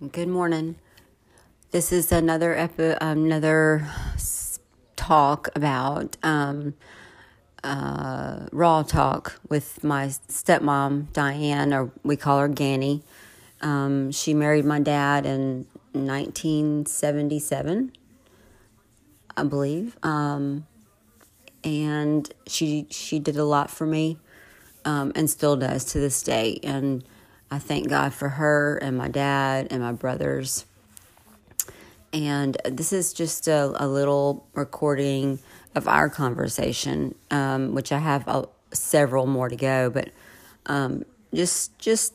Good morning. This is another epi- another talk about um, uh, raw talk with my stepmom Diane, or we call her Ganny. Um, she married my dad in 1977, I believe, um, and she she did a lot for me, um, and still does to this day. And I thank God for her and my dad and my brothers. And this is just a, a little recording of our conversation, um, which I have a, several more to go, but um, just just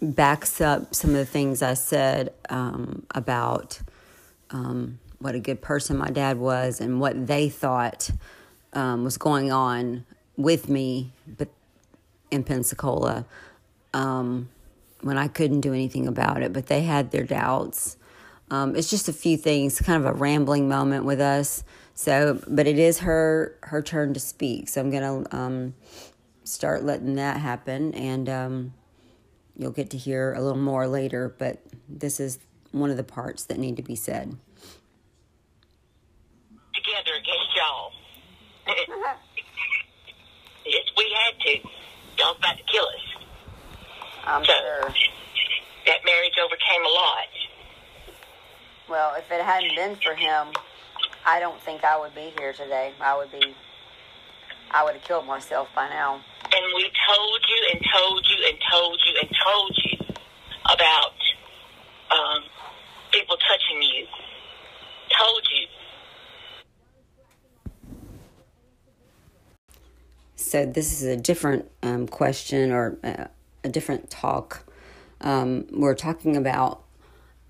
backs up some of the things I said um, about um, what a good person my dad was and what they thought um, was going on with me, but in Pensacola um, when I couldn't do anything about it, but they had their doubts. Um, it's just a few things, kind of a rambling moment with us. So, but it is her her turn to speak. So I'm gonna um, start letting that happen, and um, you'll get to hear a little more later. But this is one of the parts that need to be said. Together against y'all. yes, we had to. Y'all about to kill us. I'm So- sure. That marriage overcame a lot. Well, if it hadn't been for him, I don't think I would be here today. I would be. I would have killed myself by now. And we told you and told you and told you and told you about um, people touching you. Told you. So this is a different um, question or uh, a different talk. Um, we're talking about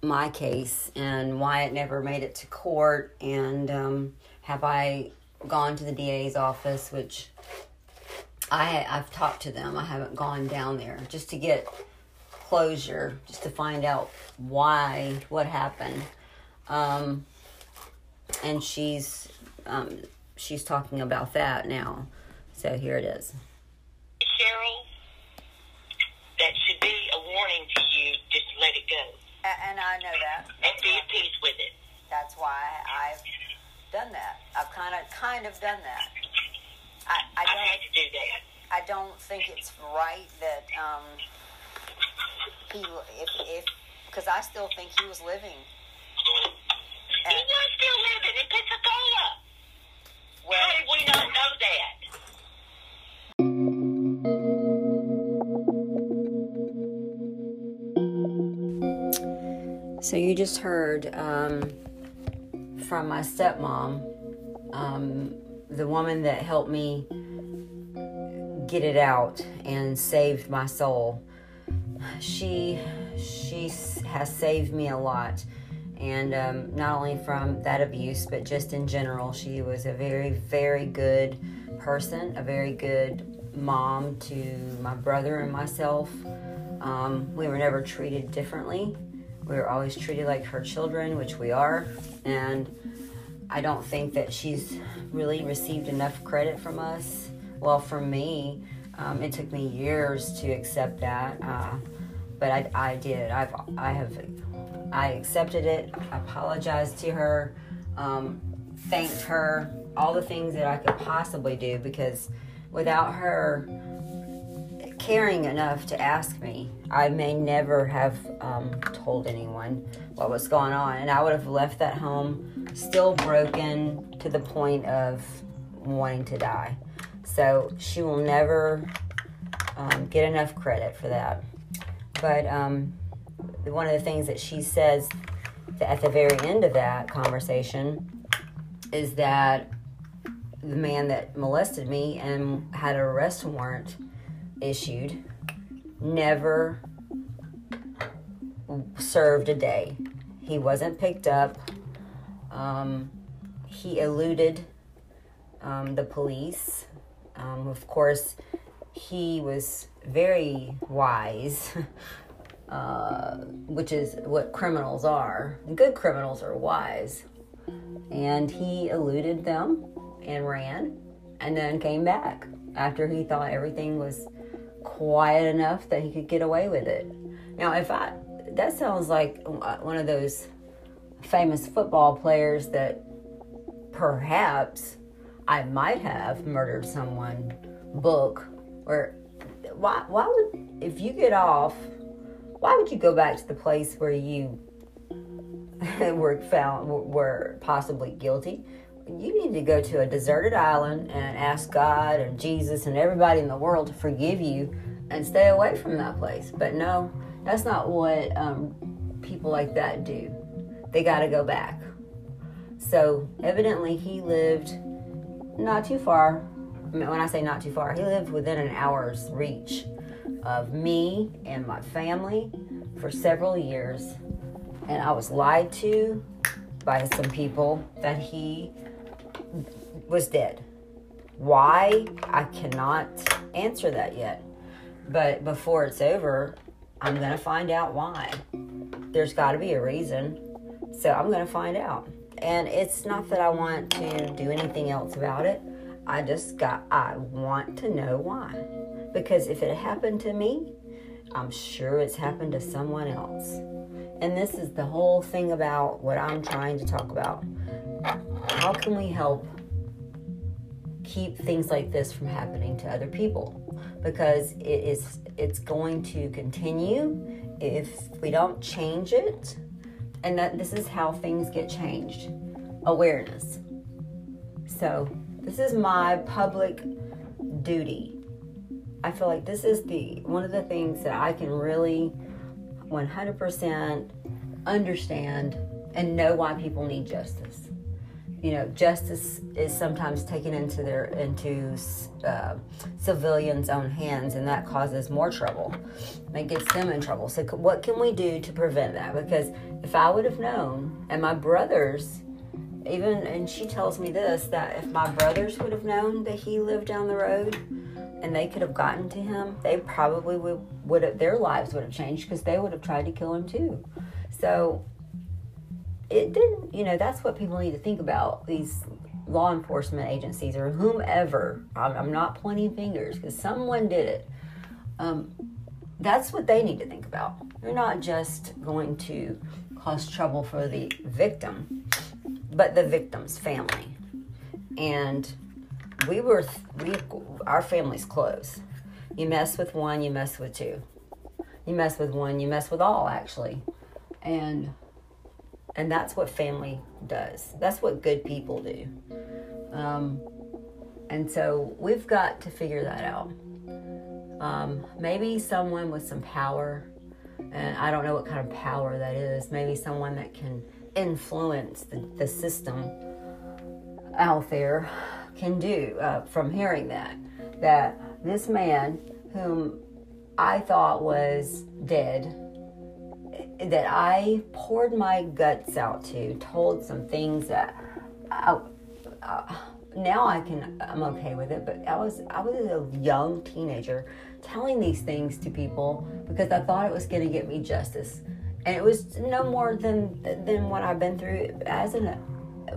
my case and why it never made it to court, and um, have I gone to the DA's office, which I I've talked to them. I haven't gone down there just to get closure, just to find out why what happened. Um, and she's um, she's talking about that now. So here it is. Cheryl, that should be a warning to you. Just let it go And I know that. and be at peace with it. That's why I've done that. I've kind of kind of done that. I, I don't had to do that. I don't think it's right that um he if if because I still think he was living. So you just heard um, from my stepmom, um, the woman that helped me get it out and saved my soul. She she has saved me a lot, and um, not only from that abuse, but just in general. She was a very very good person, a very good mom to my brother and myself. Um, we were never treated differently. We were always treated like her children, which we are. And I don't think that she's really received enough credit from us. Well, from me, um, it took me years to accept that, uh, but I, I did. I've, I have, I accepted it. I Apologized to her, um, thanked her, all the things that I could possibly do because without her caring enough to ask me, I may never have um, told anyone what was going on. And I would have left that home still broken to the point of wanting to die. So she will never um, get enough credit for that. But um, one of the things that she says at the very end of that conversation is that the man that molested me and had an arrest warrant issued never served a day. He wasn't picked up. Um, he eluded um, the police. Um, of course, he was very wise, uh, which is what criminals are. Good criminals are wise. And he eluded them and ran and then came back after he thought everything was quiet enough that he could get away with it. Now, if I that sounds like uh, one of those famous football players that perhaps I might have murdered someone book or why why would if you get off why would you go back to the place where you were found were possibly guilty you need to go to a deserted island and ask God and Jesus and everybody in the world to forgive you and stay away from that place. But no, that's not what um, people like that do. They got to go back. So evidently, he lived not too far. When I say not too far, he lived within an hour's reach of me and my family for several years. And I was lied to by some people that he was dead. Why? I cannot answer that yet. But before it's over, I'm going to find out why. There's got to be a reason. So I'm going to find out. And it's not that I want to do anything else about it. I just got, I want to know why. Because if it happened to me, I'm sure it's happened to someone else. And this is the whole thing about what I'm trying to talk about. How can we help keep things like this from happening to other people? because it is it's going to continue if we don't change it. And that this is how things get changed. Awareness. So this is my public duty. I feel like this is the one of the things that i can really 100% understand and know why people need justice you know, justice is sometimes taken into their into uh, civilians' own hands, and that causes more trouble. It gets them in trouble. So, what can we do to prevent that? Because if I would have known, and my brothers, even, and she tells me this, that if my brothers would have known that he lived down the road, and they could have gotten to him, they probably would would have, their lives would have changed because they would have tried to kill him too. So it didn't, you know, that's what people need to think about these law enforcement agencies or whomever. I'm, I'm not pointing fingers because someone did it. Um, that's what they need to think about. They're not just going to cause trouble for the victim, but the victim's family. And we were, we, our family's close. You mess with one, you mess with two. You mess with one, you mess with all, actually. And and that's what family does. That's what good people do. Um, and so we've got to figure that out. Um, maybe someone with some power, and I don't know what kind of power that is. Maybe someone that can influence the, the system out there can do uh, from hearing that. That this man, whom I thought was dead, that I poured my guts out to, told some things that I, uh, now I can I'm okay with it, but I was I was a young teenager telling these things to people because I thought it was going to get me justice, and it was no more than than what I've been through as an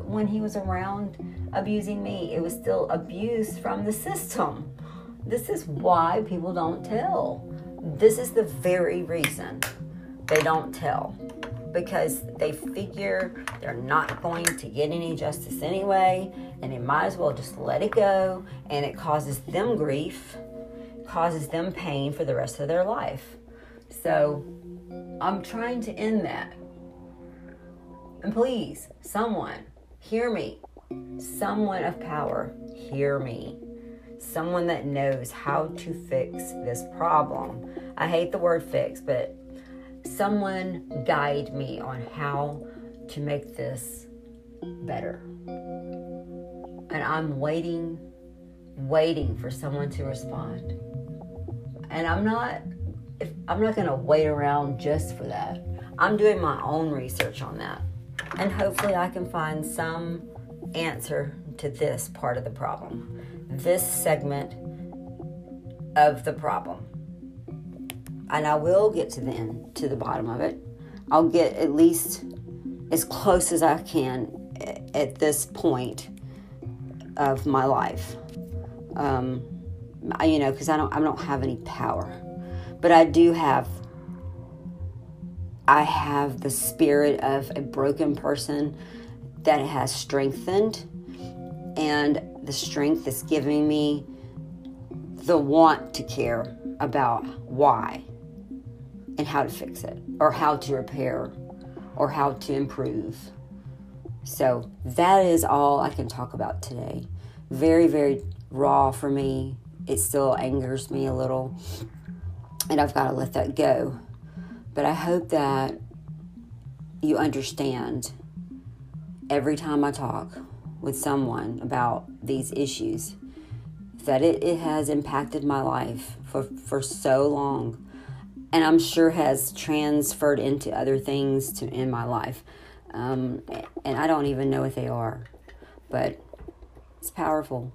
when he was around abusing me. It was still abuse from the system. This is why people don't tell. This is the very reason they don't tell because they figure they're not going to get any justice anyway and they might as well just let it go and it causes them grief causes them pain for the rest of their life. So i'm trying to end that. And please someone hear me. Someone of power hear me. Someone that knows how to fix this problem. I hate the word fix but someone guide me on how to make this better. And I'm waiting, waiting for someone to respond. And I'm not if I'm not going to wait around just for that. I'm doing my own research on that. And hopefully I can find some answer to this part of the problem. This segment of the problem and I will get to the end, to the bottom of it. I'll get at least as close as I can at this point of my life. Um, you know, because I don't, I don't have any power, but I do have. I have the spirit of a broken person that has strengthened, and the strength is giving me the want to care about why and how to fix it, or how to repair, or how to improve. So that is all I can talk about today. Very, very raw for me. It still angers me a little, and I've got to let that go. But I hope that you understand every time I talk with someone about these issues that it, it has impacted my life for, for so long and I'm sure has transferred into other things to in my life. Um, and I don't even know what they are, but it's powerful.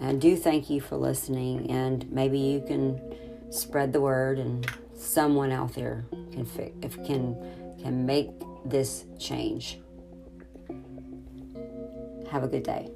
And I do thank you for listening, and maybe you can spread the word, and someone out there can fi- if can can make this change. Have a good day.